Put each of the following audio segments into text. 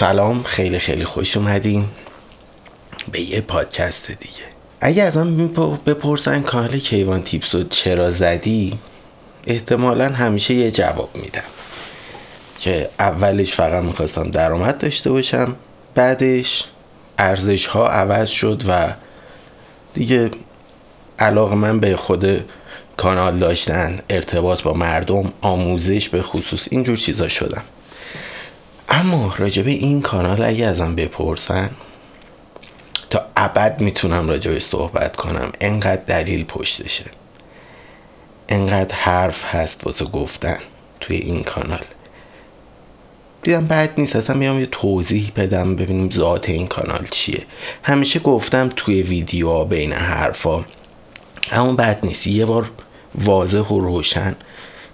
سلام خیلی خیلی خوش اومدین. به یه پادکست دیگه. اگه ازم بپرسن کانال کیوان تیپس رو چرا زدی احتمالا همیشه یه جواب میدم. که اولش فقط می‌خواستم درآمد داشته باشم بعدش ارزش ها عوض شد و دیگه علاقه من به خود کانال داشتن ارتباط با مردم آموزش به خصوص اینجور چیزا شدم. اما راجبه این کانال اگه ازم بپرسن تا ابد می‌تونم راجبه صحبت کنم. انقدر دلیل پشتشه. انقدر حرف هست واسه گفتن توی این کانال. دیدم بعد نیست. اصلا میام یه توضیح بدم ببینیم ذات این کانال چیه. همیشه گفتم توی ویدیو بین حرفا. اما بعد نیست. یه بار واضح و روشن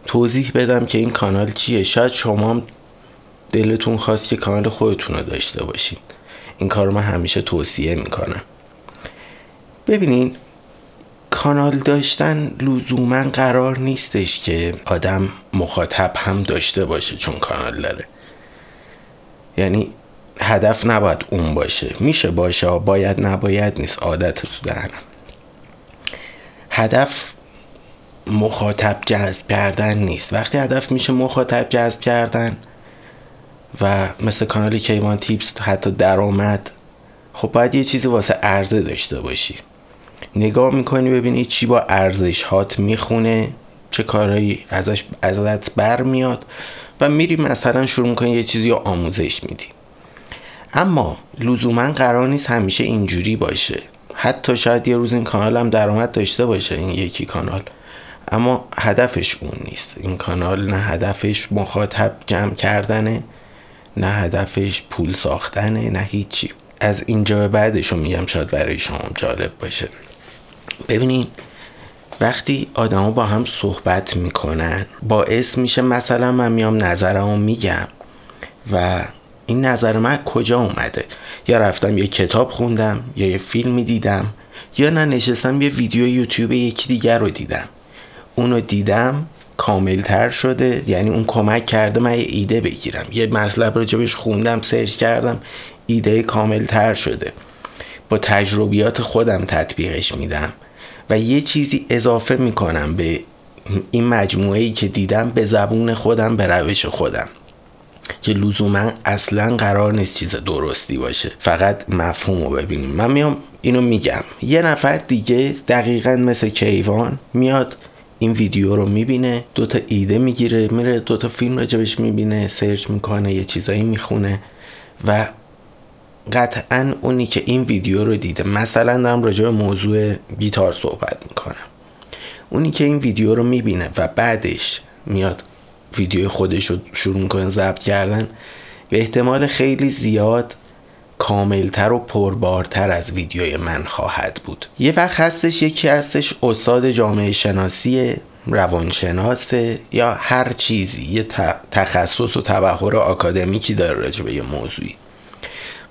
توضیح بدم که این کانال چیه. شاید شما دلتون خواست که کانال خودتون رو داشته باشین. این کار من همیشه توصیه می‌کنم. ببینین کانال داشتن لزوما قرار نیستش که آدم مخاطب هم داشته باشه چون کانال داره. یعنی هدف نباید اون باشه. میشه باشه باید نباید نیست. عادت تو دهنم. هدف مخاطب جذب کردن نیست. وقتی هدف میشه مخاطب جذب کردن و مثل کانال کیوان تیپس حتی درآمد خب باید یه چیزی واسه عرضه داشته باشی. نگاه می‌کنی ببینی چی با ارزش هات می‌خونه چه کارهایی ازش ازت برمیاد و میری مثلا شروع می‌کنی یه چیزی رو آموزش میدی. اما لزوما قرار نیست همیشه اینجوری باشه. حتی شاید یه روز این کانال هم درآمد داشته باشه این یکی کانال. اما هدفش اون نیست. این کانال نه هدفش مخاطب جمع کردنه. نه هدفش پول ساختنه نه هیچی. از اینجا به بعدش رو میگم شاید برای شما جالب باشه. ببینین وقتی آدما با هم صحبت می‌کنن باعث میشه مثلا من میام نظرمو میگم و این نظر من کجا اومده؟ یا رفتم یه کتاب خوندم یا یه فیلمی دیدم یا نه نشستم یه ویدیو یوتیوب یکی دیگر رو دیدم. اونو دیدم کاملتر شده. یعنی اون کمک کرده من یه ایده بگیرم. یه مطلب رو جبش خوندم سرچ کردم ایده کاملتر شده. با تجربیات خودم تطبیقش میدم و یه چیزی اضافه می‌کنم به این مجموعه ای که دیدم به زبون خودم به روش خودم. که لزوما اصلا قرار نیست چیز درستی باشه. فقط مفهوم رو ببینیم. من میام اینو میگم. یه نفر دیگه دقیقا مثل کیوان میاد این ویدیو رو می‌بینه دوتا ایده می‌گیره میره دوتا فیلم راجبش می‌بینه سرچ می‌کنه یه چیزایی می‌خونه و قطعا اونی که این ویدیو رو دیده مثلا دارم راجع به موضوع گیتار صحبت می‌کنم. اونی که این ویدیو رو می‌بینه و بعدش میاد ویدیو خودش رو شروع می‌کنه ضبط کردن به احتمال خیلی زیاد کاملتر و پربارتر از ویدیوی من خواهد بود. یه وقت هستش یکی هستش استاد جامعه شناسی روانشناسه یا هر چیزی یه تخصص و تبخور آکادمیکی داره راجع به یه موضوعی.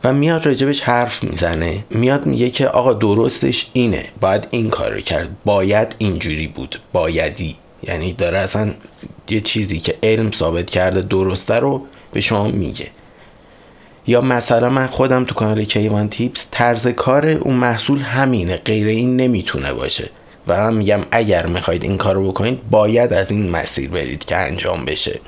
و میاد راجبش حرف می‌زنه. میاد میگه که آقا درستش اینه. باید این کار کرد. باید اینجوری بود. بایدی. یعنی داره اصلا یه چیزی که علم ثابت کرده درسته رو به شما میگه. یا مثلا من خودم تو کانال کیوان تیپس طرز کار اون محصول همینه غیر این نمی‌تونه باشه. و من میگم اگر می‌خواید این کار رو بکنید باید از این مسیر برید که انجام بشه.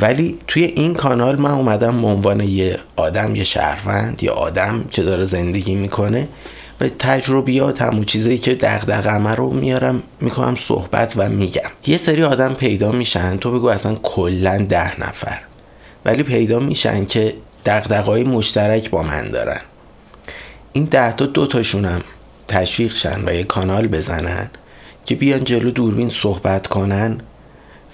ولی توی این کانال من اومدم به عنوان یه آدم یه شهروند یه آدم که داره زندگی می‌کنه و تجربیاتم و چیزایی که دغدغه‌ام رو میارم می‌کنم صحبت و میگم. یه سری آدم پیدا میشن تو بگو اصلا کلا ده نفر. ولی پیدا میشن که دغدغه‌های مشترک با من دارن. این ده تا دو تاشونم تشویق شن و یه کانال بزنن که بیان جلو دوربین صحبت کنن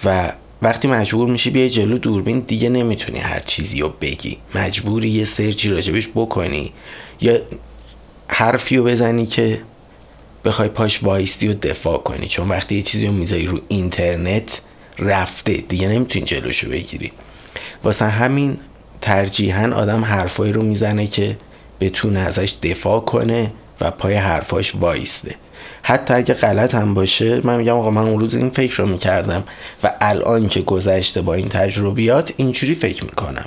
و وقتی مجبور میشی بیای جلو دوربین دیگه نمی‌تونی هر چیزی رو بگی. مجبوری یه سرچی راجبش بکنی. یا حرفی رو بزنی که بخوای پاش وایستی و دفاع کنی. چون وقتی یه چیزی رو می‌ذاری رو اینترنت رفته. دیگه نمی‌تونی جلوشو بگیری. واسه همین ترجیحاً آدم حرفایی رو می‌زنه که بتونه ازش دفاع کنه و پای حرفاش وایسته. حتی اگه غلط هم باشه من میگم آقا من اون روز این فکر رو می‌کردم و الان که گذشته با این تجربیات اینجوری فکر می‌کنم.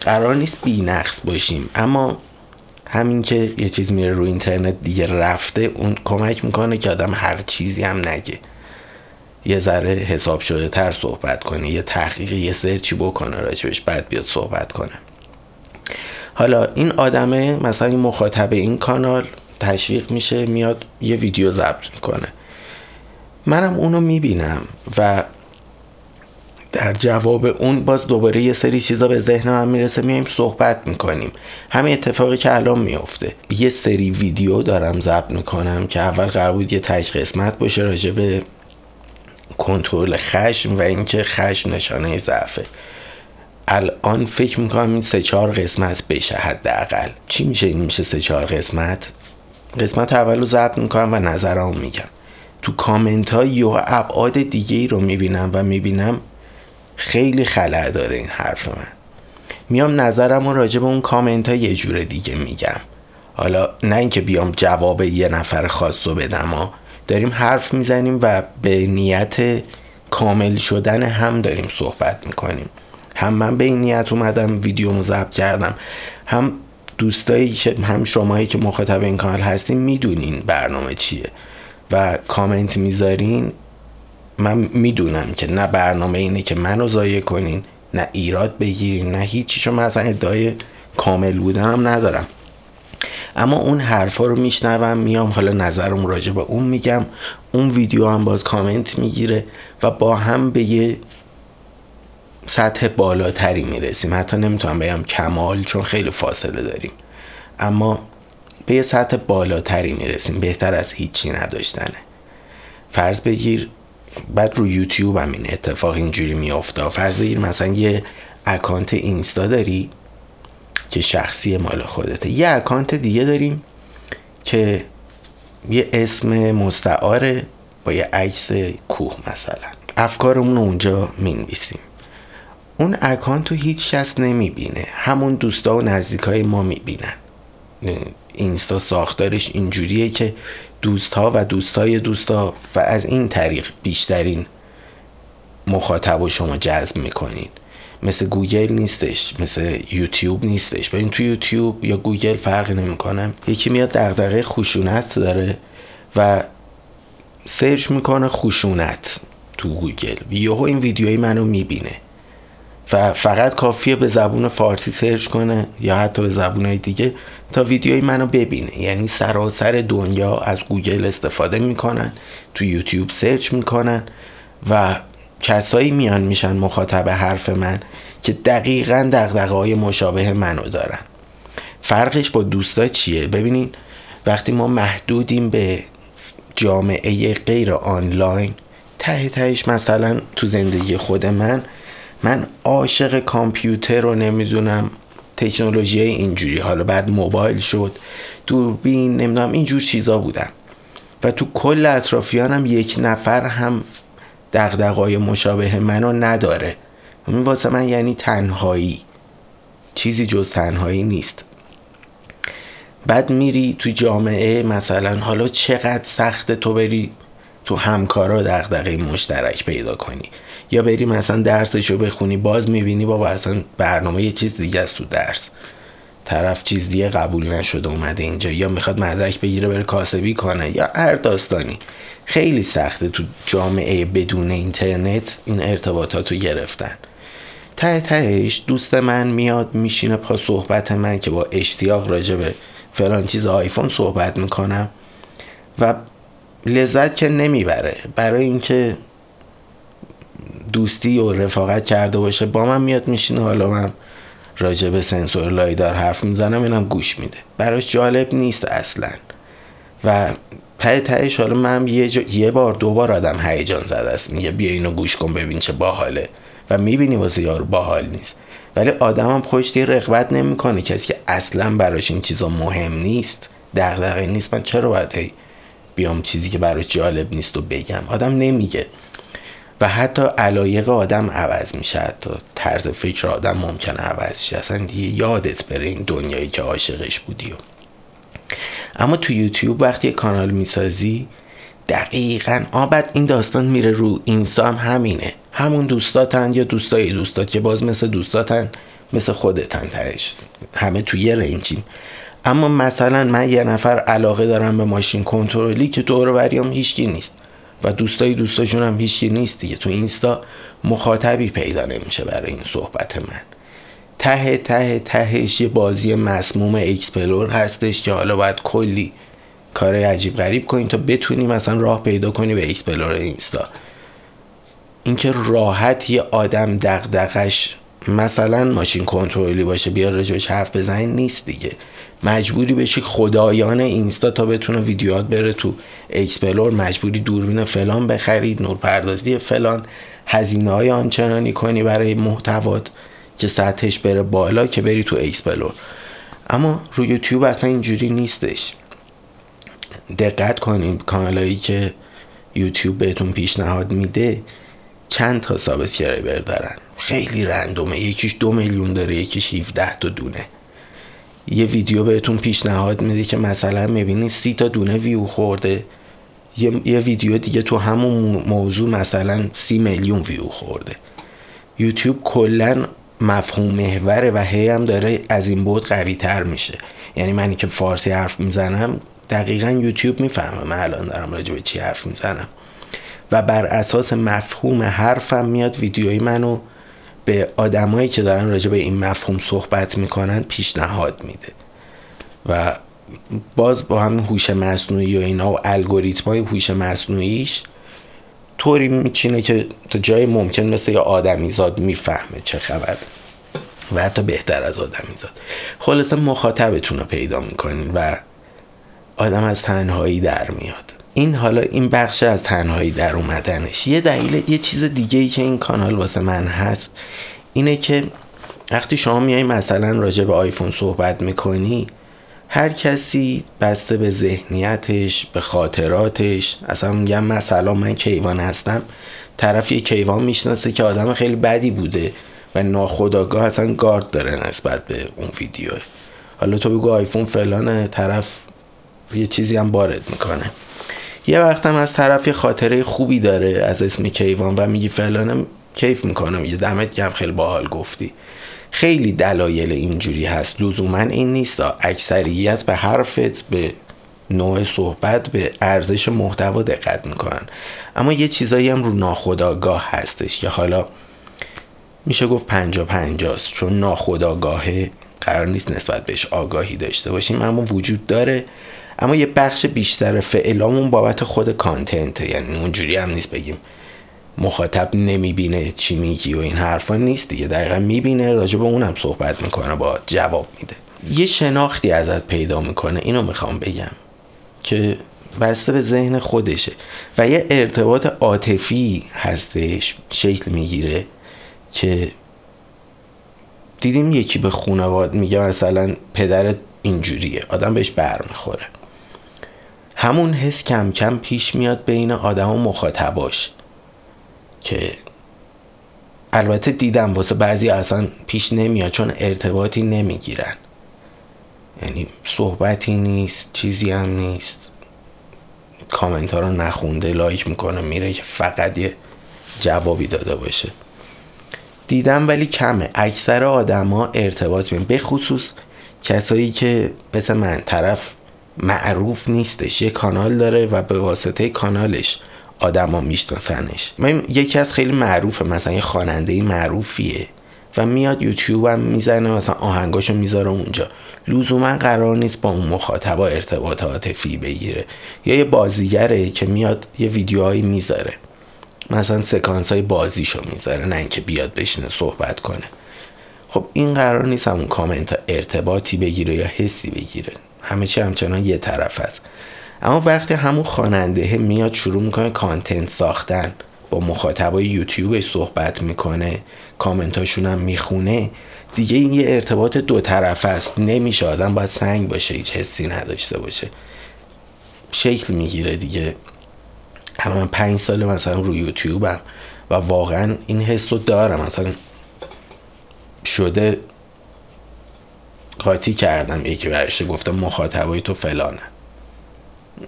قرار نیست بینقص باشیم اما همین که یه چیز میره رو اینترنت دیگه رفته اون کمک می‌کنه که آدم هر چیزی هم نگه. یه ذره حساب شده تر صحبت کنه یه تحقیق یه سرچی بکنه راجبش بعد بیاد صحبت کنه. حالا این آدمه مثلا این مخاطب این کانال تشویق میشه میاد یه ویدیو ضبط می‌کنه. منم اونو می‌بینم و در جواب اون باز دوباره یه سری چیزا به ذهن من می‌رسه میایم صحبت می‌کنیم. همه اتفاقی که الان میفته یه سری ویدیو دارم ضبط می‌کنم که اول قرار بود یه تک قسمت باشه راجع به کنترل خشم و اینکه خشم نشانه ضعفه. الان فکر می‌کنم این سه چهار قسمت بشه حداقل. چی میشه؟ این میشه سه چهار قسمت؟ قسمت اول رو ضبط می‌کنم و نظرم میگم. تو کامنت های یا ابعاد دیگه ای رو می‌بینم و می‌بینم خیلی خلع داره این حرف من. میام نظرم رو راجع به اون کامنت ها یه جور دیگه میگم. حالا نه اینکه بیام جواب یه نفر خاص رو بدم ها. داریم حرف می‌زنیم و به نیت کامل شدن هم داریم صحبت می‌کنیم. هم من به این نیت اومدم ویدیو ضبط کردم. هم دوستایی که هم شماهایی که مخاطب این کانال هستین می‌دونین برنامه چیه. و کامنت می‌ذارین من می‌دونم که نه برنامه اینه که منو ضایع کنین نه ایراد بگیرین نه هیچی. چون من اصلا ادعای کامل بودنم ندارم. اما اون حرفا رو میشنوم میام حالا نظرم راجع به اون میگم. اون ویدیو هم باز کامنت می‌گیره و با هم به یه سطح بالاتری می‌رسیم. حتی نمی‌تونم بگم کمال چون خیلی فاصله داریم. اما به یه سطح بالاتری می‌رسیم. بهتر از هیچی نداشتنه. فرض بگیر بعد رو یوتیوب هم این اتفاق اینجوری میافته. فرض بگیر مثلا یه اکانت اینستا داری؟ که شخصی مال خودته. یه اکانت دیگه داریم که یه اسم مستعاره با یه عکس کوه مثلا. افکارمون اونجا می‌نویسیم. اون اکانت رو هیچ کس نمی‌بینه. همون دوستا و نزدیکای ما می‌بینن. اینستا ساختارش اینجوریه که دوستها و دوستای دوستا و از این طریق بیشترین مخاطب و شما جذب می‌کنین. مثل گوگل نیستش مثل یوتیوب نیستش. ببین تو یوتیوب یا گوگل فرق نمی‌کنه. یکی میاد دغدغه خشونت داره و search می‌کنه خشونت تو گوگل. یهو این ویدیوی منو می‌بینه و فقط کافیه به زبون فارسی search کنه یا حتی به زبونهای دیگه تا ویدیوی منو ببینه. یعنی سراسر دنیا از گوگل استفاده می‌کنن تو یوتیوب search می‌کنن و کسایی میان میشن مخاطب حرف من که دقیقا دغدغه های مشابه منو دارن. فرقش با دوستا چیه؟ ببینین وقتی ما محدودیم به جامعه غیر آنلاین ته تهش مثلا تو زندگی خود من من عاشق کامپیوتر رو نمی‌دونم تکنولوژی اینجوری. حالا بعد موبایل شد دوربین نمی‌دونم اینجور چیزا بودم و تو کل اطرافیانم یک نفر هم دقدقای مشابه منو نداره. این واسه من یعنی تنهایی. چیزی جز تنهایی نیست. بعد میری تو جامعه مثلا حالا چقدر سخت تو بری تو همکارا دغدغه مشترک پیدا کنی. یا بری مثلا درسشو بخونی باز می‌بینی بابا اصلا برنامه یه چیز دیگه است تو درس. طرف چیز دیگه قبول نشده اومده اینجا. یا می‌خواد مدرک بگیره بره کاسبی کنه یا هر داستانی. خیلی سخته تو جامعه بدون اینترنت این ارتباطات رو گرفتن. ته تهش دوست من میاد میشینه پا صحبت من که با اشتیاق راجع به فلان چیز آیفون صحبت می‌کنم و لذت که نمی‌بره. برای اینکه دوستی و رفاقت کرده باشه. با من میاد میشینه حالا من راجع به سنسور لایدار حرف می‌زنم اینم گوش میده. براش جالب نیست اصلا. و ته تهش حالا من یه, یه بار دو بار آدم هیجان زده است. میگه بیا اینو گوش کن ببین چه باحاله. و می‌بینی واسه یارو باحال نیست. ولی آدم هم خودش دیگه رقبت نمی‌کنه. کسی که اصلا براش این چیزا مهم نیست دغدغه نیست من چرا باید بیام چیزی که براش جالب نیست و بگم؟ آدم نمیگه. و حتی علایق آدم عوض میشه حتی طرز فکر آدم ممکنه عوض شه. اصلا دیگه یادت بره این دنیایی که عاشقش بودی و. اما تو یوتیوب وقتی کانال می‌سازی دقیقا آبد این داستان میره رو اینستا هم همینه. همون دوستاتن یا دوستای دوستات که باز مثل دوستاتن مثل خودتن تهش. همه توی یه رنجیم. اما مثلا من یه نفر علاقه دارم به ماشین کنترلی که دور وریام هیچکی نیست. و دوستای دوستاشون هم هیچکی نیست دیگه. تو اینستا مخاطبی پیدا نمیشه برای این صحبت من. ته ته تهش یه بازی مسموم explore هستش که حالا باید کلی کار عجیب غریب کنی تا بتونی مثلا راه پیدا کنی به explore اینستا. اینکه راحت یه آدم دغدغش مثلا ماشین کنترلی باشه بیا راجبش حرف بزنی نیست دیگه. مجبوری بشی خدایان اینستا تا بتونه ویدیوهات بره تو explore مجبوری دوربین فلان بخرید نورپردازی فلان هزینه های آنچنانی کنی برای محتوات که سطحش بره بالا که بری تو explore. اما روی یوتیوب اصلا اینجوری نیستش. دقت کنیم کانالایی که یوتیوب بهتون پیشنهاد میده چند تا subscriber دارن. خیلی random ه. یکیش دو میلیون داره یکیش 17 تا دونه. یه ویدیو بهتون پیشنهاد میده که مثلا می‌بینی سی تا دونه ویو خورده. یه, یه ویدیو دیگه تو همون موضوع مثلا سی میلیون ویو خورده. یوتیوب کلا مفهوم محوره و هی هم داره از این بود قوی تر میشه. یعنی منی که فارسی حرف می‌زنم دقیقا یوتیوب می‌فهمه. من الان دارم راجع به چی حرف می‌زنم. و بر اساس مفهوم حرفم میاد ویدیوی منو به آدمایی که دارن راجع به این مفهوم صحبت می‌کنن پیشنهاد میده. و باز با همین هوش مصنوعی و اینا و الگوریتمای هوش مصنوعیش طوری میچینه که تا جای ممکن مثل یه آدمیزاد می‌فهمه چه خبره. و حتی بهتر از آدمیزاد خلاصه مخاطبتون رو پیدا می‌کنین و آدم از تنهایی در میاد. این حالا این بخش از تنهایی در اومدنش. یه دلیل یه چیز دیگه ای که این کانال واسه من هست اینه که وقتی شما میای مثلا راجع به آیفون صحبت می‌کنی هر کسی بسته به ذهنیتش به خاطراتش اصلا میگم مثلا من کیوان هستم طرف یه کیوان می‌شناسه که آدم خیلی بدی بوده و ناخداگاه اصلا گارد داره نسبت به اون ویدیو حالا تو بگو آیفون فلانه طرف یه چیزی هم وارد می‌کنه. یه وقتم از طرف یه خاطره خوبی داره از اسم کیوان و میگی فلانم کیف می‌کنم. یه دمت گم خیلی باحال گفتی. خیلی دلایل اینجوری هست. لزوما این نیست اکثریت به حرفت به نوع صحبت به ارزش محتوا دقت می‌کنن. اما یه چیزایی هم رو ناخداگاه هستش که حالا میشه گفت پنجا پنجاست. چون ناخداگاهه قرار نیست نسبت بهش آگاهی داشته باشیم اما وجود داره. اما یه بخش بیشتر فعلامون بابت خود کانتنته یعنی اونجوری هم نیست بگیم مخاطب نمی‌بینه چی میگی و این حرفا نیست دیگه. دقیقا می‌بینه راجع به اونم صحبت می‌کنه با جواب میده. یه شناختی ازت پیدا می‌کنه اینو می‌خوام بگم که بسته به ذهن خودشه و یه ارتباط عاطفی هستش شکل می‌گیره که دیدیم یکی به خونواد میگه مثلا پدرت اینجوریه آدم بهش بر می‌خوره. همون حس کم کم پیش میاد بین آدم و مخاطباش. که البته دیدم واسه بعضی اصلا پیش نمیاد چون ارتباطی نمی‌گیرن. یعنی صحبتی نیست چیزی هم نیست. کامنت ها رو نخونده لایک می‌کنه میره که فقط یه جوابی داده باشه. دیدم ولی کمه. اکثر آدما ارتباط میگن به خصوص کسایی که مثل من طرف معروف نیستش. یه کانال داره و به واسطه کانالش آدما میشناسنش. من یکی از خیلی معروفه مثلا یه خواننده معروفیه و میاد یوتیوب هم می‌زنه مثلا آهنگاشو می‌ذاره اونجا. لزوما قرار نیست با اون مخاطبا ارتباط عاطفی بگیره. یا یه بازیگره که میاد یه ویدیوهایی می‌ذاره. مثلا سکانس های بازیشو می‌ذاره نه اینکه بیاد بشینه صحبت کنه. خب این قرار نیست همون کامنت ارتباطی بگیره یا حسی بگیره. همه چی همچنان یه طرف هست اما وقتی همون خواننده میاد شروع می‌کنه کانتنت ساختن با مخاطبای یوتیوبش صحبت می‌کنه کامنتاشون هم می‌خونه دیگه این یه ارتباط دو طرف است. نمیشه آدم باید سنگ باشه هیچ حسی نداشته باشه. شکل می‌گیره دیگه. من پنج سال مثلا روی یوتیوبم و واقعا این حس رو دارم. مثلا شده قاطی کردم یکی برشه گفتم مخاطبای تو فلانه.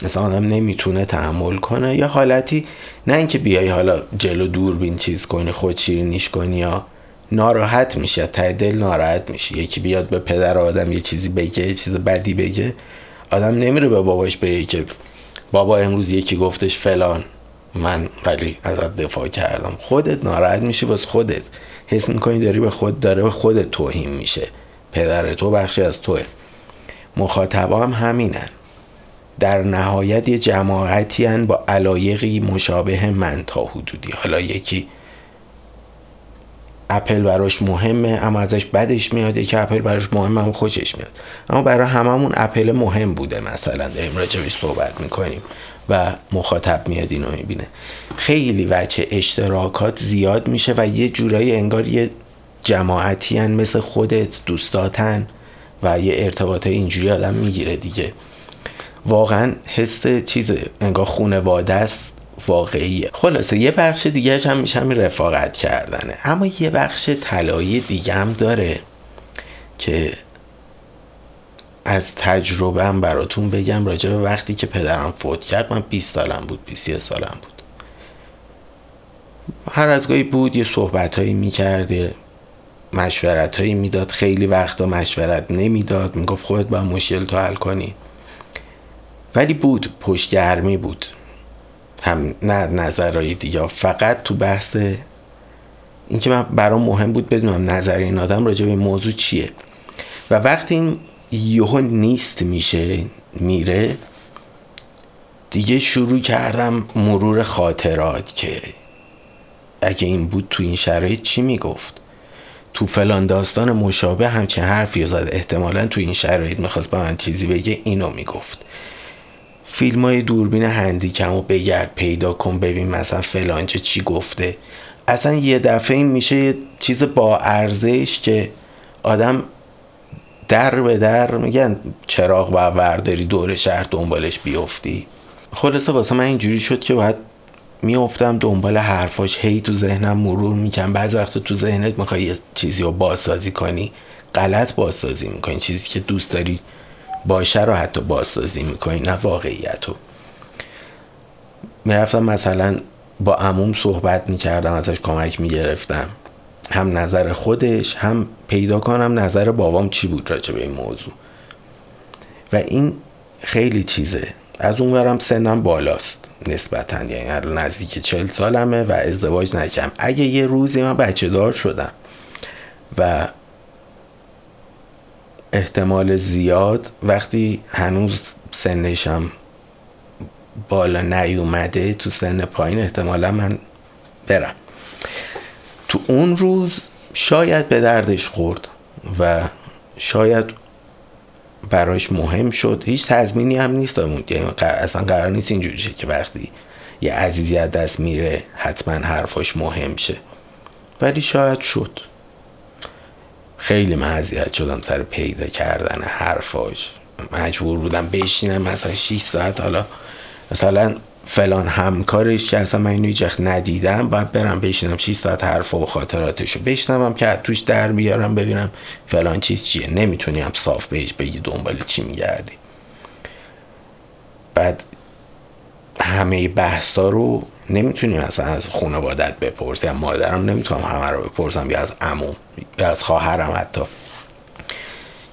مثلا آدم نمی‌تونه تحمل کنه. یا حالتی نه اینکه بیای حالا جلو دوربین چیز کنی خود شیرینیش کنی یا ناراحت میشه تا دل ناراحت میشه یکی بیاد به پدر آدم یه چیزی بگه یه چیز بدی بگه. آدم نمیره به باباش بگه که بابا امروز یکی گفتش فلان. من ولی ازت دفاع کردم. خودت ناراحت میشی واسه خودت. حس می‌کنی داری به خود داره به خودت توهین میشه. پدر تو بخشی از توه. مخاطبا هم همینن. در نهایت یه جماعتی هن با علایقی مشابه من تا حدودی. حالا یکی اپل براش مهمه اما ازش بدش میاد که اپل براش مهمه اما خوشش میاد. اما برای هممون اپل مهم بوده مثلا. داریم راجبش صحبت می‌کنیم و مخاطب میاد اینو می‌بینه. خیلی وچه اشتراکات زیاد میشه و یه جورایی انگار یه جماعتی هن مثل خودت دوستاتن و یه ارتباط اینجوری آدم می‌گیره دیگه. واقعا حس چیز انگار خونواده است واقعیه. خلاصه یه بخش دیگه هم میشه همین رفاقت کردنه. اما یه بخش طلایی دیگه هم داره که از تجربه هم براتون بگم. راجع به وقتی که پدرم فوت کرد من 20 سالم بود 21 سالم بود. هر از گاهی بود یه صحبت هایی می‌کرد مشورت هایی می‌داد. خیلی وقتا مشورت نمی‌داد. می‌گفت خودت با مشکل تو حل کنی. ولی بود. پشتگرمی بود. هم نه نظرهای دیگه. فقط تو بحث اینکه من برام مهم بود بدونم نظر این آدم راجع به موضوع چیه. و وقتی این یهو نیست میشه میره دیگه شروع کردم مرور خاطرات که اگه این بود تو این شرایط چی می‌گفت؟ تو فلان داستان مشابه همچه حرفی زد. احتمالا تو این شرایط می‌خواست به من چیزی بگه اینو می‌گفت. فیلم های دوربین هندیکم رو بگرد پیدا کن ببین مثلا فلانچه چی گفته. اصلا یه دفعه این میشه یه چیز با ارزش که آدم در به در میگن چراغ و ورداری دور شهر دنبالش بیفتی. خلاصه واسه من اینجوری شد که باید میافتم دنبال حرفاش. هی تو ذهنم مرور می‌کنم بعض وقت تو ذهنت می‌خوای یه چیزی رو بازسازی کنی. غلط بازسازی می‌کنی. چیزی که دوست داری باشه رو حتی بازسازی می‌کنی نه واقعیت رو می‌رفتم مثلا با عموم صحبت می‌کردم ازش کمک می‌گرفتم. هم نظر خودش هم پیدا کنم نظر بابام چی بود راجع به این موضوع. و این خیلی چیزه. از اونورم سنم بالاست. نسبتا یعنی نزدیک چل سالمه و ازدواج نکم اگه یه روزی من بچه دار شدم و احتمال زیاد وقتی هنوز سنشم بالا نیومده تو سن پایین احتمالا من برم. تو اون روز شاید به دردش خورد و شاید براش مهم شد. هیچ تضمینی هم نیست یعنی اصلا قرار نیست اینجوری که وقتی یه عزیزی از دست میره حتما حرفاش مهم شه. ولی شاید شد. خیلی من شدم سر پیدا کردن حرفاش. مجبور بودم بشینم مثلا 6 ساعت حالا. مثلا فلان همکارش که اصلا من اینو هیچ ندیدم باید برم بشینم 6 ساعت حرف و خاطراتشو بشنوم که توش در بیارم ببینم فلان چیز چیه. نمی‌تونی هم صاف بهش بگی دنبال چی میگردی. بعد همه بحثا رو نمی‌تونی مثلا از خانوادت بپرسی. از مادرم نمی‌تونم همه رو بپرسم یا از عموم یا از خواهرم حتی.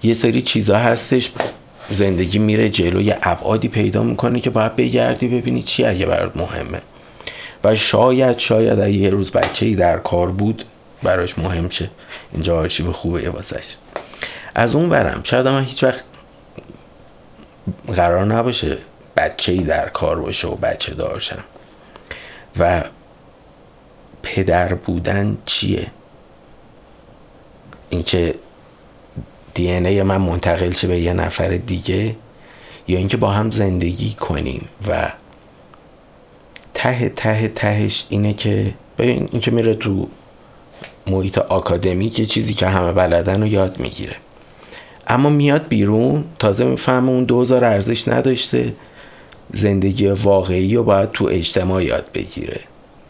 یه سری چیزا هستش زندگی میره جلو یه ابعادی پیدا می‌کنه که باید بگردی ببینی چی اگه برات مهمه. و شاید شاید اگه یه روز بچه ای در کار بود براش مهم شه اینجا آرشیو خوبه واسش. از اون برم شاید من هیچ وقت قرار نباشه بچه ای در کار باشه و بچه دارشم. و پدر بودن چیه؟ اینکه دی ای من منتقل شه به یه نفر دیگه یا اینکه با هم زندگی کنیم و ته ته تهش اینه که ببین اینکه میره تو محیط آکادمیک یه چیزی که همه بلدن رو یاد می‌گیره. اما میاد بیرون تازه می‌فهمه اون دوزار ارزش نداشته. زندگی واقعی رو باید تو اجتماع یاد بگیره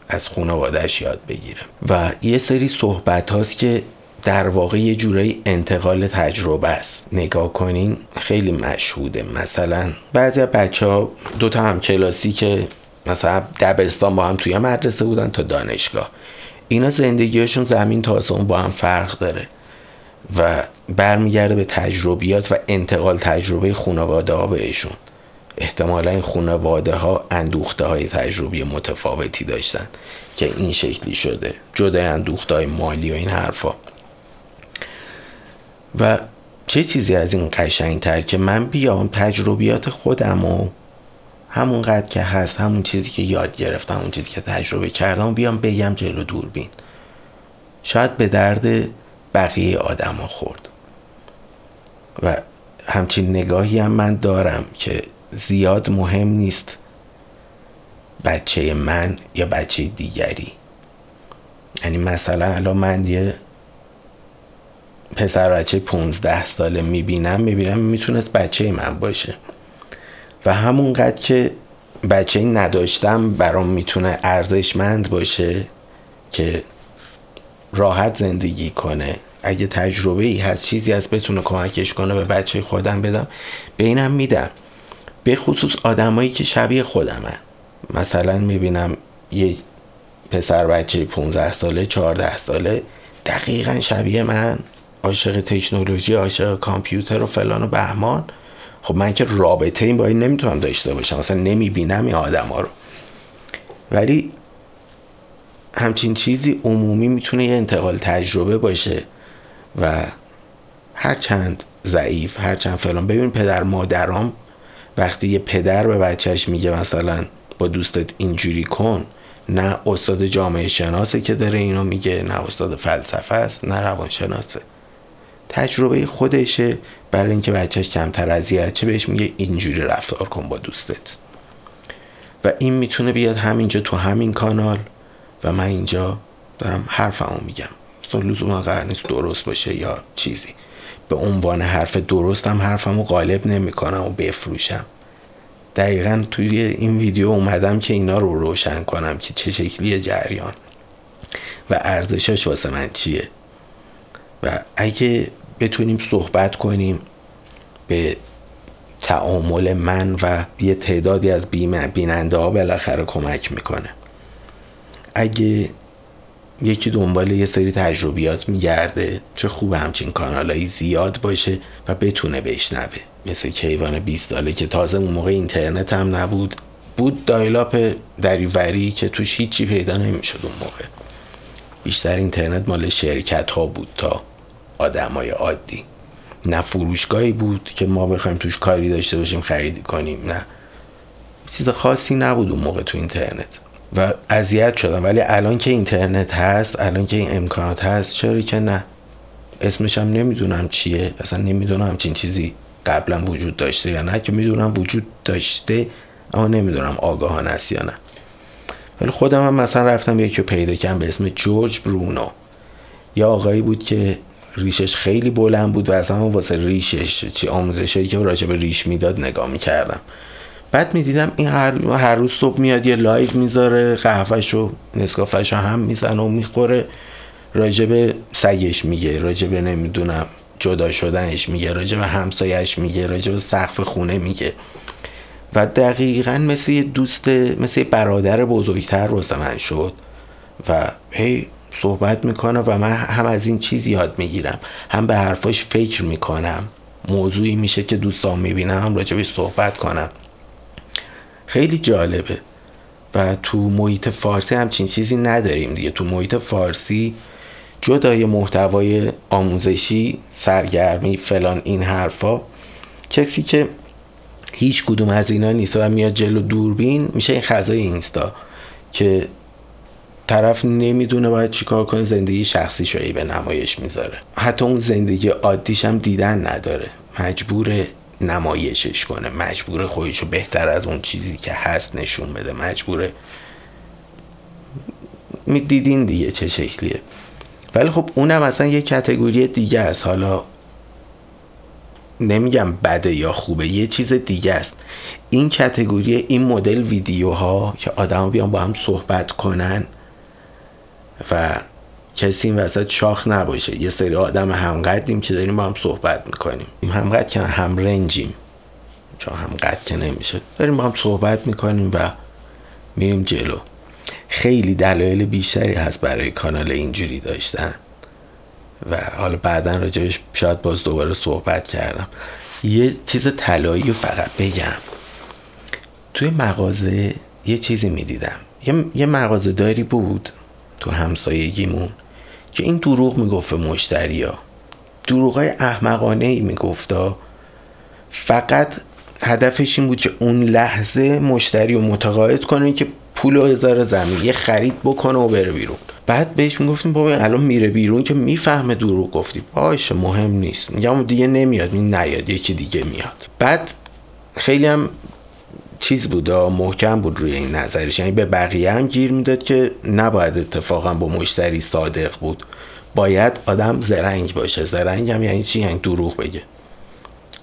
از خانوادهش یاد بگیره. و یه سری صحبت هاست که در واقع یه جورایی انتقال تجربه است. نگاه کنین خیلی مشهوده. مثلا بعضی بچه ها دوتا هم کلاسی که مثلا دبستان با هم توی مدرسه بودن تا دانشگاه. اینا زندگیشون زمین تا آسمون با هم فرق داره و برمیگرده به تجربیات و انتقال تجربه خانواده ها بهشون. احتمالا این خانواده ها اندوخته های تجربی متفاوتی داشتن که این شکلی شده. جدا اندوخته های مالی و این حرفا. و چه چیزی از این قشنگتر که من بیام تجربیات خودم و همونقدر که هست همون چیزی که یاد گرفتم همون چیزی که تجربه کردم بیام بگم جلو دوربین. شاید به درد بقیه آدما خورد. و همچین نگاهی هم من دارم که زیاد مهم نیست بچه من یا بچه دیگری. یعنی مثلا الان من یه پسر بچه 15 ساله می‌بینم می‌بینم می‌تونست بچه من باشه. و همونقدر که بچه نداشتم برام می‌تونه ارزشمند باشه که راحت زندگی کنه. اگه تجربه ای هست چیزی از بتونه کمکش کنه به بچه خودم بدم به اینم میدم. به خصوص آدمایی که شبیه خودمن. مثلا می‌بینم یه پسر بچه 15 ساله 14 ساله دقیقا شبیه من. عاشق تکنولوژی عاشق کامپیوتر و فلان و بهمان. خب من که رابطه این با این نمی‌تونم داشته باشم. مثلا نمی‌بینم این آدم ها رو. ولی همچین چیزی عمومی می‌تونه یه انتقال تجربه باشه و هر چند ضعیف هر چند فلان. ببین پدر مادرام وقتی یه پدر به بچهش میگه مثلا با دوستت اینجوری کن نه استاد جامعه شناسه که داره اینو میگه نه استاد فلسفه است نه روانشناسه. تجربه خودشه برای اینکه بچهش کمتر اذیت چه بهش میگه اینجوری رفتار کن با دوستت. و این می‌تونه بیاد همینجا تو همین کانال و من اینجا دارم حرفمو میگم. مثلا لزوما قرار نیست درست باشه یا چیزی. به عنوان حرف درستم حرفمو غالب نمی‌کنم و بفروشم. دقیقا توی این ویدیو اومدم که اینا رو روشن کنم که چه شکلی جریان. و ارزشاش واسه من چیه؟ و اگه بتونیم صحبت کنیم به تعامل من و یه تعدادی از بیننده ها بالاخره کمک می‌کنه. اگه یکی دنبال یه سری تجربیات میگرده چه خوب همچین کانالایی زیاد باشه و بتونه بشنوه. مثل کیوان 20 ساله که تازه اون موقع اینترنت هم نبود بود دایلاپ دریوری که توش هیچی پیدا نمی‌شد اون موقع. بیشتر اینترنت مال شرکت ها بود تا آدمای عادی. نه فروشگاهی بود که ما بخوایم توش کاری داشته باشیم خریدی کنیم نه. چیز خاصی نبود اون موقع تو اینترنت و اذیت شدم. ولی الان که اینترنت هست الان که این امکانات هست چرا که نه؟ اسمش هم نمی‌دونم چیه. اصلا نمی‌دونم همچین چیزی قبلا وجود داشته یا نه که می‌دونم وجود داشته اما نمی‌دونم آگاهان است یا نه. ولی خودم هم مثلا رفتم یکی پیدا کردم به اسم جورج برونو. یا آقایی بود که ریشش خیلی بلند بود و اصلا واسه ریشش چی آموزشی که راجع به ریش می‌داد نگاه می‌کردم. بعد می‌دیدم این هر, هر روز صبح میاد یه live می‌ذاره قهوهش و نسکافش هم می‌زنه و می‌خوره. راجع به سگش میگه راجع به نمی‌دونم جدا شدنش میگه راجع به همسایش میگه راجع به سقف خونه میگه. و دقیقا مثل یه دوست مثل یه برادر بزرگتر واسه من شد و هی صحبت می‌کنه و من هم از این چیز یاد می‌گیرم. هم به حرفاش فکر می‌کنم. موضوعی میشه که دوستان می‌بینم هم راجبش صحبت کنم. خیلی جالبه. و تو محیط فارسی همچین چیزی نداریم دیگه. تو محیط فارسی جدای محتوای آموزشی سرگرمی فلان این حرفا کسی که هیچ کدوم از اینا نیست و میاد جلو دوربین میشه این خزای اینستا که طرف نمی‌دونه باید چیکار کنه زندگی شخصی شوی به نمایش می‌ذاره. حتی اون زندگی عادیش هم دیدن نداره. مجبور نمایشش کنه. مجبور خودشو بهتر از اون چیزی که هست نشون بده. مجبور دیدین دیگه چه شکلیه. ولی خب اونم اصلا یه کتگوری دیگه است. حالا نمیگم بده یا خوبه یه چیز دیگه است. این کتگوری این مدل ویدیوها که آدم بیان با هم صحبت کنن و کسی این وسط شاخ نباشه. یه سری آدم همقدیم که داریم با هم صحبت می‌کنیم. همقدر که هم رنجیم. چون همقدر که نمیشه. داریم با هم صحبت می‌کنیم و میریم جلو. خیلی دلایل بیشتری هست برای کانال اینجوری داشتن. و حالا بعدا راجبش شاید باز دوباره صحبت کردم. یه چیز طلایی فقط بگم. توی مغازه یه چیزی می‌دیدم. یه, یه مغازه داری بود. تو همسایگیمون که این دروغ می‌گفت به مشتری ها دروغ های احمقانه ای میگفتا فقط هدفش این بود که اون لحظه مشتری رو متقاعد کنه که پول هزار زمین یه خرید بکنه و بره بیرون. بعد بهش می‌گفتیم بابا الان میره بیرون که می‌فهمه دروغ گفتی. باشه مهم نیست. میگم دیگه نمیاد این نیاد یکی دیگه میاد. بعد خیلی هم چیز بود محکم بود روی این نظرش. یعنی به بقیه هم گیر می‌داد که نباید اتفاقا با مشتری صادق بود. باید آدم زرنگ باشه. زرنگ هم یعنی چی؟ یعنی دروغ بگه.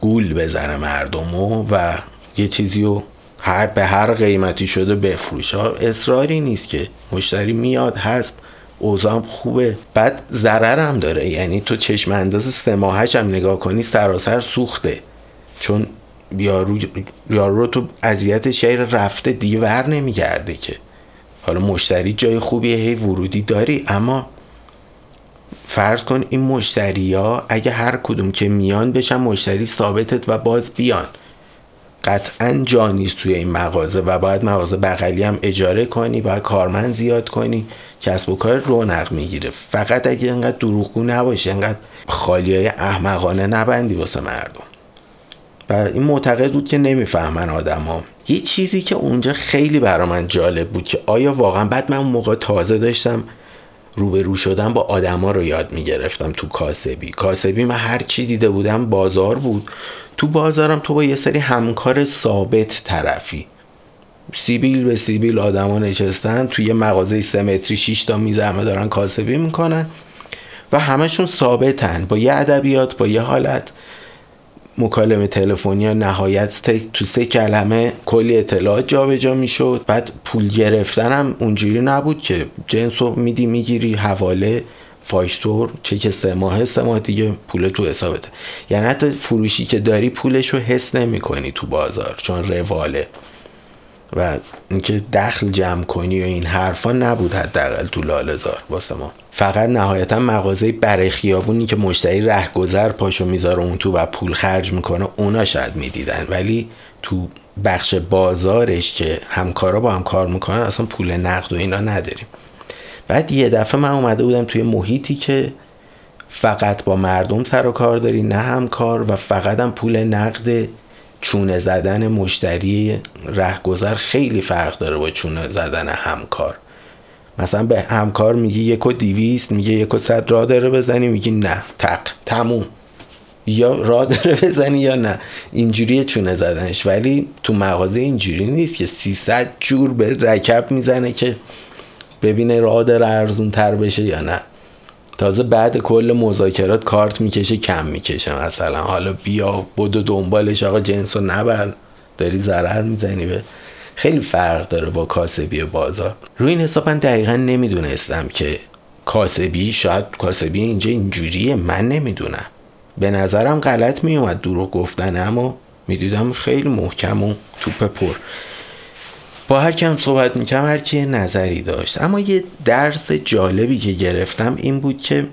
گول بزنه مردمو و یه چیزی رو هر به هر قیمتی شده بفروش اصراری نیست که. مشتری میاد هست. اوزام خوبه. بعد هم داره. یعنی تو چشم انداز سه ماهش هم نگاه کنی سراسر سوخته. چون یارو یارو رو تو اذیتش یعنی رفته دیور نمیگرده که. حالا مشتری جای خوبیه هی ورودی داری اما فرض کن این مشتری ها اگه هر کدوم که میان بشن مشتری ثابتت و باز بیان. قطعا جا نیست توی این مغازه و باید مغازه بغلی هم اجاره کنی باید کارمند زیاد کنی کسب و کار رونق می‌گیره. فقط اگه انقدر دروغگو نباشی انقدر خالی های احمقانه نبندی واسه مردم. و این معتقد بود که نمی‌فهمن ها یه چیزی که اونجا خیلی برا من جالب بود که آیا واقعا بعد من اون موقع تازه داشتم روبرو شدم با آدما رو یاد می‌گرفتم تو کاسبی. کاسبی من هر چی دیده بودم بازار بود. تو بازارم تو با یه سری همکار ثابت طرفی. سیبیل به سیبیل آدما نشستن توی یه مغازه سه متری 6 تا میز همه دارن کاسبی می‌کنن و همشون ثابتن با یه ادبیات با یه حالت. مکالمه تلفنی ها نهایت تو سه کلمه کلی اطلاعات جابجا می‌شد. بعد پول گرفتن هم اونجوری نبود که جنس رو میدی می‌گیری حواله فاکتور چک سه ماه سه ماه دیگه پول تو حسابته. یعنی حتی فروشی که داری پولش رو حس نمی کنی تو بازار چون رواله. و اینکه دخل جمع کنی و این حرفا نبود حداقل تو لالزار واسه ما. فقط نهایتا مغازه برای خیابونی که مشتری رهگذر پاشو می‌ذاره اون تو و پول خرج می‌کنه اونا شاید می‌دیدن. ولی تو بخش بازارش که همکارا با هم کار می‌کنن اصلا پول نقد و اینا نداریم. بعد یه دفعه من اومده بودم توی محیطی که فقط با مردم سر و کار داری نه همکار و فقط هم پول نقد چونه زدن مشتری رهگذر خیلی فرق داره با چونه زدن همکار. مثلا به همکار میگی یک و دیویست میگه یک و صد را داره بزنی میگی نه تق تموم. یا را داره بزنی یا نه. اینجوری چونه زدنش. ولی تو مغازه اینجوری نیست که 300 جور به رکب می‌زنه که ببینه راه داره ارزون تر بشه یا نه. تازه بعد کل مذاکرات کارت می‌کشه کم می‌کشه مثلا. حالا بیا بدو دنبالش آقا جنس و نبر. داری ضرر می‌زنی به. خیلی فرق داره با کاسبی بازار. روی این حساب من دقیقا نمی‌دونستم که کاسبی شاید کاسبی اینجا اینجوریه من نمی‌دونم. به نظرم غلط میومد دروغ گفتن اما می‌دیدم خیلی محکم و توپ پر. با هر کم صحبت می‌کنم هر کی نظری داشت. اما یه درس جالبی که گرفتم این بود که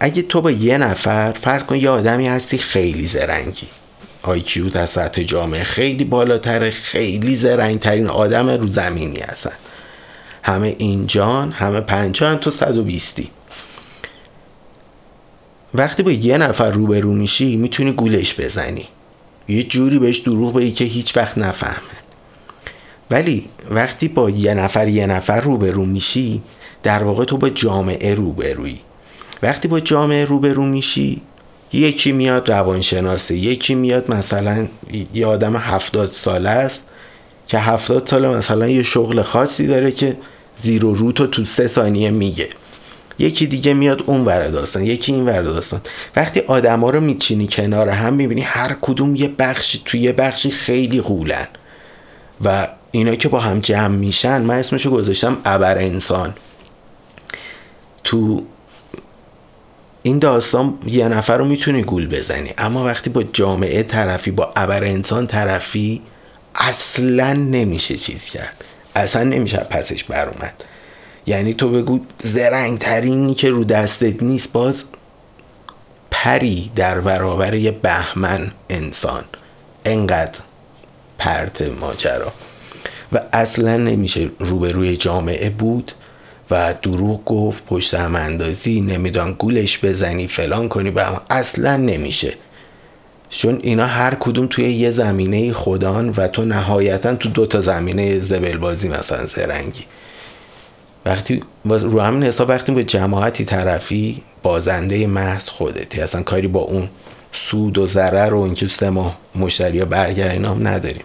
اگه تو با یه نفر فرض کن یه آدمی هستی خیلی زرنگی. آیکیو در سطح جامعه خیلی بالاتر خیلی زرنگترین آدم رو زمینی هستن. همه اینجان همه پنجان تو 120 وقتی با یه نفر روبرو میشی می‌تونی گولش بزنی. یه جوری بهش دروغ بگی که هیچ وقت نفهمه. ولی وقتی با یه نفر یه نفر روبرو میشی در واقع تو با جامعه روبرویی. وقتی با جامعه روبرو میشی یکی میاد روانشناسه یکی میاد مثلا یه آدم هفتاد ساله است که هفتاد ساله مثلا یه شغل خاصی داره که زیر و روتو تو سه ثانیه میگه. یکی دیگه میاد اون ور داستان یکی این ور داستان. وقتی آدما رو میچینی کنار هم می‌بینی هر کدوم یه بخشی تو یه بخشی خیلی غولن. و اینا که با هم جمع میشن من اسمشو گذاشتم ابر انسان. تو این داستان یه نفر رو می‌تونی گول بزنی. اما وقتی با جامعه طرفی با ابر انسان طرفی اصلا نمیشه چیز کرد. اصلا نمیشه پسش بر اومد. یعنی تو بگو زرنگ ترینی که رو دستت نیست باز پری در برابر یه بهمن انسان. انقدر پرت ماجرا. و اصلا نمیشه روبروی جامعه بود و دروغ گفت پشت هم اندازی نمیدان گولش بزنی فلان کنی به اصلا نمیشه. چون اینا هر کدوم توی یه زمینه خودان و تو نهایتا تو دو تا زمینه زبل بازی مثلا زرنگی. وقتی رو همین حساب وقتی به جماعتی طرفی بازنده محض خودتی اصلا کاری با اون سود و ضرر و اینکه سه ماه مشتری ها برگردین هم نداریم.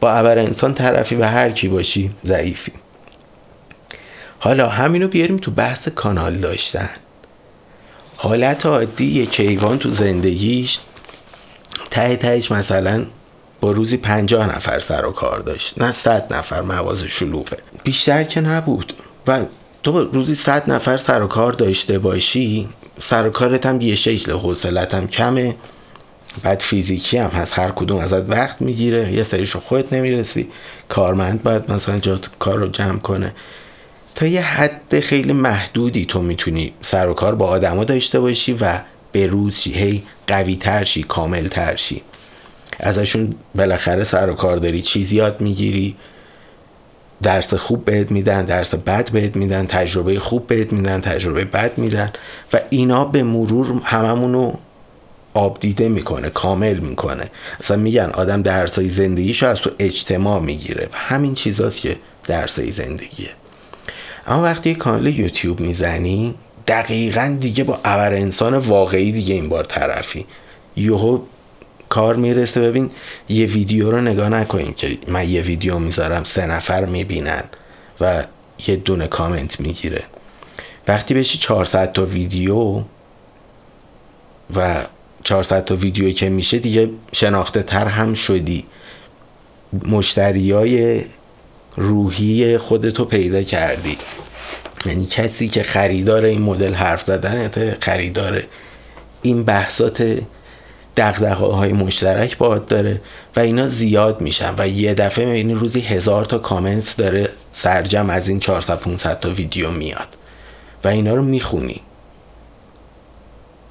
با ابر انسان طرفی و هر کی باشی ضعیفی. حالا همینو بیاریم تو بحث کانال داشتن. حالت عادی یک کیوان تو زندگیش ته تهش مثلا با روزی پنجاه نفر سر و کار داشت نه صد نفر مواز شلوغه. بیشتر که نبود. و تو روزی صد نفر سر و کار داشته باشی سر و کارت هم یه شکل حوصلت هم کمه. بعد فیزیکی هم هست. هر کدوم ازت وقت می‌گیره. یه سریشو خودت نمی‌رسی. کارمند باید مثلا جا کار رو جمع کنه. تا یه حد خیلی محدودی تو می‌تونی سر و کار با آدما داشته باشی و به روز شی. هی قوی تر شی کامل تر شی. ازشون بالاخره سر و کار داری چیز یاد می‌گیری. درس خوب بهت میدن درس بد بهت میدن تجربه خوب بهت میدن تجربه بد میدن. و اینا به مرور هممونو آب دیده می‌کنه کامل می‌کنه. اصلا میگن آدم درسای زندگیشو از تو اجتماع می‌گیره. و همین چیزاست که درسای زندگیه. اما وقتی کانال یوتیوب می‌زنی دقیقا دیگه با ابر انسان واقعی دیگه این بار طرفی. یهو کار می‌رسه. ببین یه ویدیو رو نگاه نکنین که من یه ویدیو می‌ذارم سه نفر می‌بینن و یه دونه کامنت می‌گیره. وقتی بشی 400 تا ویدیو و 400 تا ویدیو که میشه دیگه شناخته تر هم شدی. مشتریای روحی خودتو پیدا کردی. یعنی کسی که خریدار این مدل حرف زدن خریدار این بحثات دقدقه های مشترک باد داره و اینا زیاد میشن و یه دفعه می‌بینی روزی هزار تا کامنت داره سرجم از این 400 500 تا ویدیو میاد و اینا رو می‌خونی.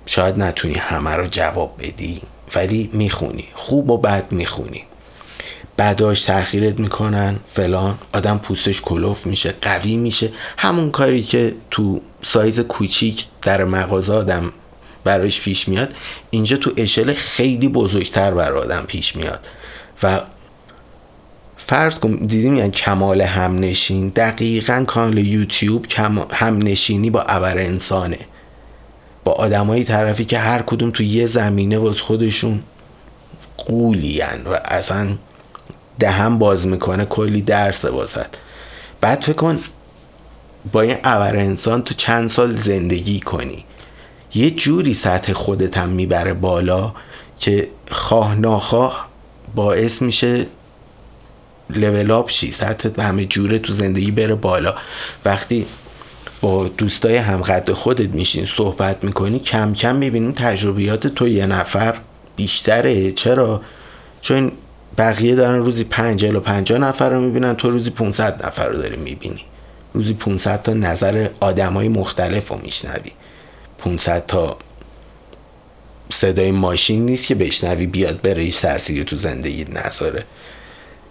شاید نتونی همه رو جواب بدی ولی می‌خونی. خوب و بد می‌خونی. بعداش تاخیرت می‌کنن فلان. آدم پوستش کلوف میشه قوی میشه. همون کاری که تو سایز کوچیک در مغازه آدم براش پیش میاد اینجا تو اشل خیلی بزرگتر بر آدم پیش میاد. و فرض کن دیدیم یعنی کمال همنشین؟ دقیقا کانال یوتیوب همنشینی با ابر انسانه. با آدمایی طرفی که هر کدوم تو یه زمینه واس خودشون قولین و اصلا دهم باز می‌کنه کلی درس واسد بعد فکر کن با این ابر انسان تو چند سال زندگی کنی. یه جوری سطح خودت هم می‌بره بالا که خواه ناخواه باعث میشه لول اپ شی. سطح همه جوره تو زندگی بره بالا. وقتی با دوستای همقدر خودت میشین صحبت می‌کنی کم کم می‌بینی تجربیات تو یه نفر بیشتره. چرا؟ چون بقیه دارن روزی پنج و پنجاه نفر رو می‌بینن تو روزی 500 نفر رو داری می‌بینی. روزی 500 تا نظر آدمای مختلف رو میشنوی. 500 تا صدای ماشین نیست که بشنوی بیاد بره هیچ تأثیری تو زندگی نذاره.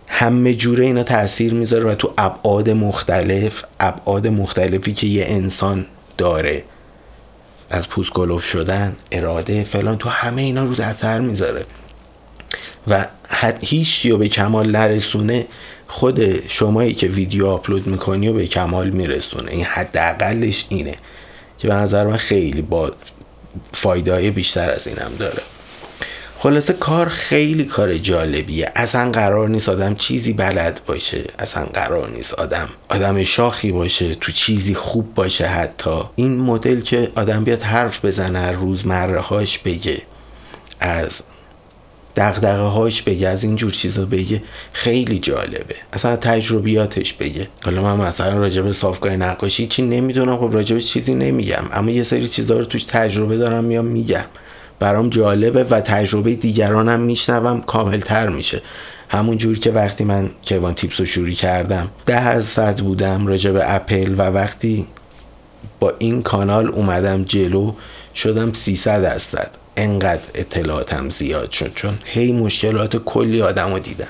همه جوره اینا تاثیر می‌ذاره و تو ابعاد مختلف ابعاد مختلفی که یه انسان داره. از پوست شدن اراده فلان تو همه اینا رو اثر می‌ذاره. و هیچ یا به کمال نرسونه خود شمایی که ویدیو آپلود می‌کنی و به کمال میرسونه. این حداقلش اینه که به نظر من خیلی با فایده بیشتر از اینم داره. خلاصه کار خیلی کار جالبیه. اصلا قرار نیست آدم چیزی بلد باشه. اصلا قرار نیست آدم آدم شاخی باشه تو چیزی خوب باشه حتی. این مدل که آدم بیاد حرف بزنه روزمره هاش بگه از دقدقه هاش بگه از اینجور چیزا بگه خیلی جالبه. اصلا تجربیاتش بگه. حالا من مثلا راجع به صافگاه نقاشی چی نمی‌دونم خب راجع چیزی نمیگم. اما یه سری چیزا رو توش تجربه دارم میام میگم. برام جالبه و تجربه دیگرانم میشنوم کاملتر میشه. همون جور که وقتی من کیوان تیپس رو شروع کردم ده از بودم راجع به اپل و وقتی با این کانال اومدم جلو شدم 300 درصد. انقدر اطلاعاتم زیاد شد چون هی مشکلات کلی آدم رو دیدم.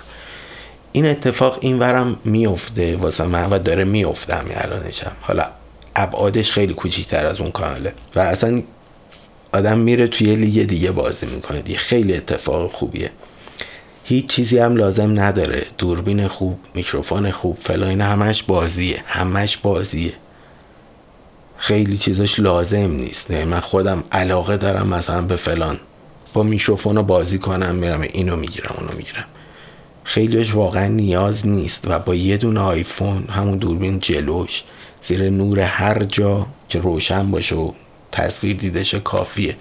این اتفاق این ورم میفته واسه من و داره میفته همین الانشم. حالا ابعادش خیلی کوچیکتر از اون کاناله. و اصلا آدم میره توی لیگ دیگه بازی می‌کنه دیگه. خیلی اتفاق خوبیه. هیچ چیزی هم لازم نداره. دوربین خوب میکروفون خوب فلان همش بازیه. همش بازیه. خیلی چیزاش لازم نیست. نه من خودم علاقه دارم مثلا به فلان. با میکروفون رو بازی کنم میرم اینو می‌گیرم اونو می‌گیرم. خیلیش واقعا نیاز نیست و با یه دونه آیفون همون دوربین جلوش زیر نور هر جا که روشن باشه و تصویر دیدشه کافیه.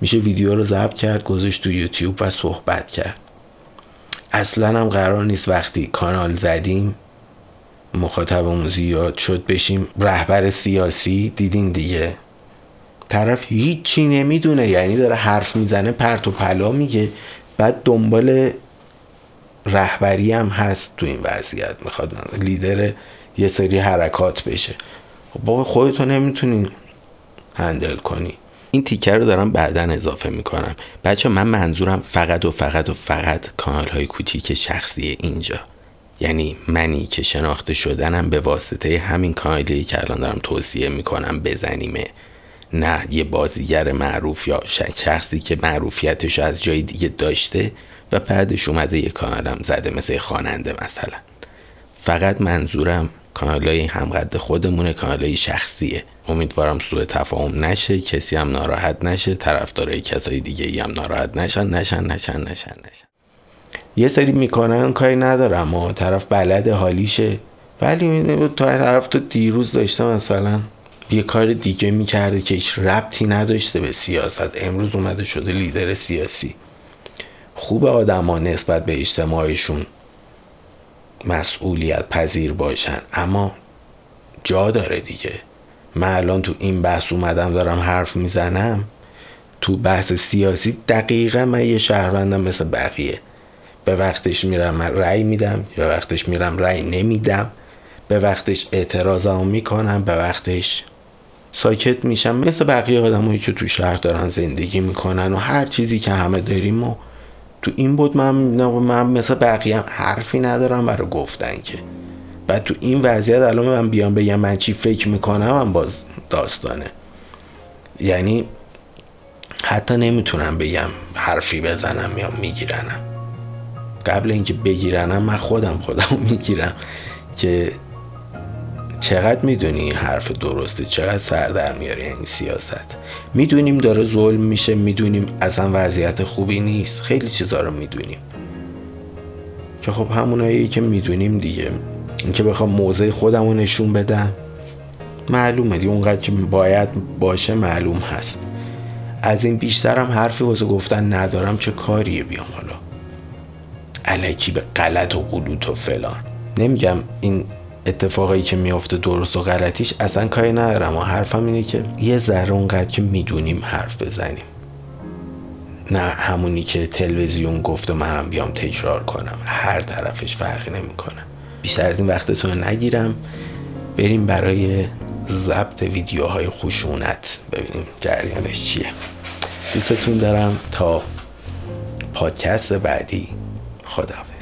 میشه ویدیو رو ضبط کرد گذاشت تو یوتیوب و صحبت کرد. اصلا هم قرار نیست وقتی کانال زدیم مخاطبمون زیاد شد بشیم رهبر سیاسی دیدین دیگه. طرف هیچی نمی‌دونه یعنی داره حرف می‌زنه پرت و پلا میگه. بعد دنبال رهبری هم هست تو این وضعیت می‌خواد لیدر یه سری حرکات بشه. خب خودتو نمی‌تونی هندل کنی. این تیکر رو دارم بعدا اضافه می‌کنم. بچه من منظورم فقط و فقط و فقط کانال های کوچیک شخصی اینجا. یعنی منی که شناخته شدنم به واسطه همین کانالی که الان دارم توصیه می‌کنم بزنیمه. نه یه بازیگر معروف یا شخصی که معروفیتش از جای دیگه داشته و بعدش اومده یه کانالم زده مثل خواننده مثلا. فقط منظورم کانالای همقد خودمونه کانالای شخصیه. امیدوارم سوء تفاهم نشه کسی هم ناراحت نشه طرفدارای کسای دیگه ای هم ناراحت نشن نشن نشن نشن نشن. یه سری می‌کنن کاری ندارم و طرف بلد حالیشه. ولی تا طرف تو دیروز داشته مثلا یه کار دیگه می‌کرده که هیچ ربطی نداشته به سیاست. امروز اومده شده لیدر سیاسی. خوب آدما نسبت به اجتماعشون مسئولیت پذیر باشن. اما جا داره دیگه. من الان تو این بحث اومدم دارم حرف می‌زنم. تو بحث سیاسی دقیقا من یه شهروندم مثل بقیه. به وقتش میرم رأی میدم به وقتش میرم رأی نمیدم. به وقتش اعتراضم می‌کنم به وقتش ساکت میشم. مثل بقیه آدمایی که تو شهر دارن زندگی می‌کنن و هر چیزی که همه داریم و تو این بود من من مثل بقیه هم حرفی ندارم برای گفتن که. و تو این وضعیت الان من بیام بگم من چی فکر می‌کنم هم باز داستانه. یعنی حتی نمی‌تونم بگم حرفی بزنم یا میگیرنم. قبل اینکه بگیرنم من خودم خودم می‌گیرم که چقدر می‌دونی این حرف درسته؟ چقدر سر در میاره این سیاست؟ می‌دونیم داره ظلم میشه می‌دونیم اصلا وضعیت خوبی نیست. خیلی چیزا رو می‌دونیم. که خب همونایی که می‌دونیم دیگه. اینکه بخوام موضع خودم رو نشون بدم. معلومه دیگه اونقدر که باید باشه معلوم هست. از این بیشترم حرفی واسه گفتن ندارم چه کاریه بیام حالا؟ علکی به غلط و قلوت و فلان. نمیگم این اتفاقایی که میافته درست و غلطیش اصلا کاری ندارم. و حرفم اینه که یه ذره اونقدر که می‌دونیم حرف بزنیم. نه همونی که تلویزیون گفت و من هم بیام تکرار کنم. هر طرفش فرقی نمی‌کنه. بیشتر از این وقتتون نگیرم. بریم برای ضبط ویدیوهای خشونت. ببینیم جریانش چیه. دوستتون دارم تا پادکست بعدی. خداحافظ.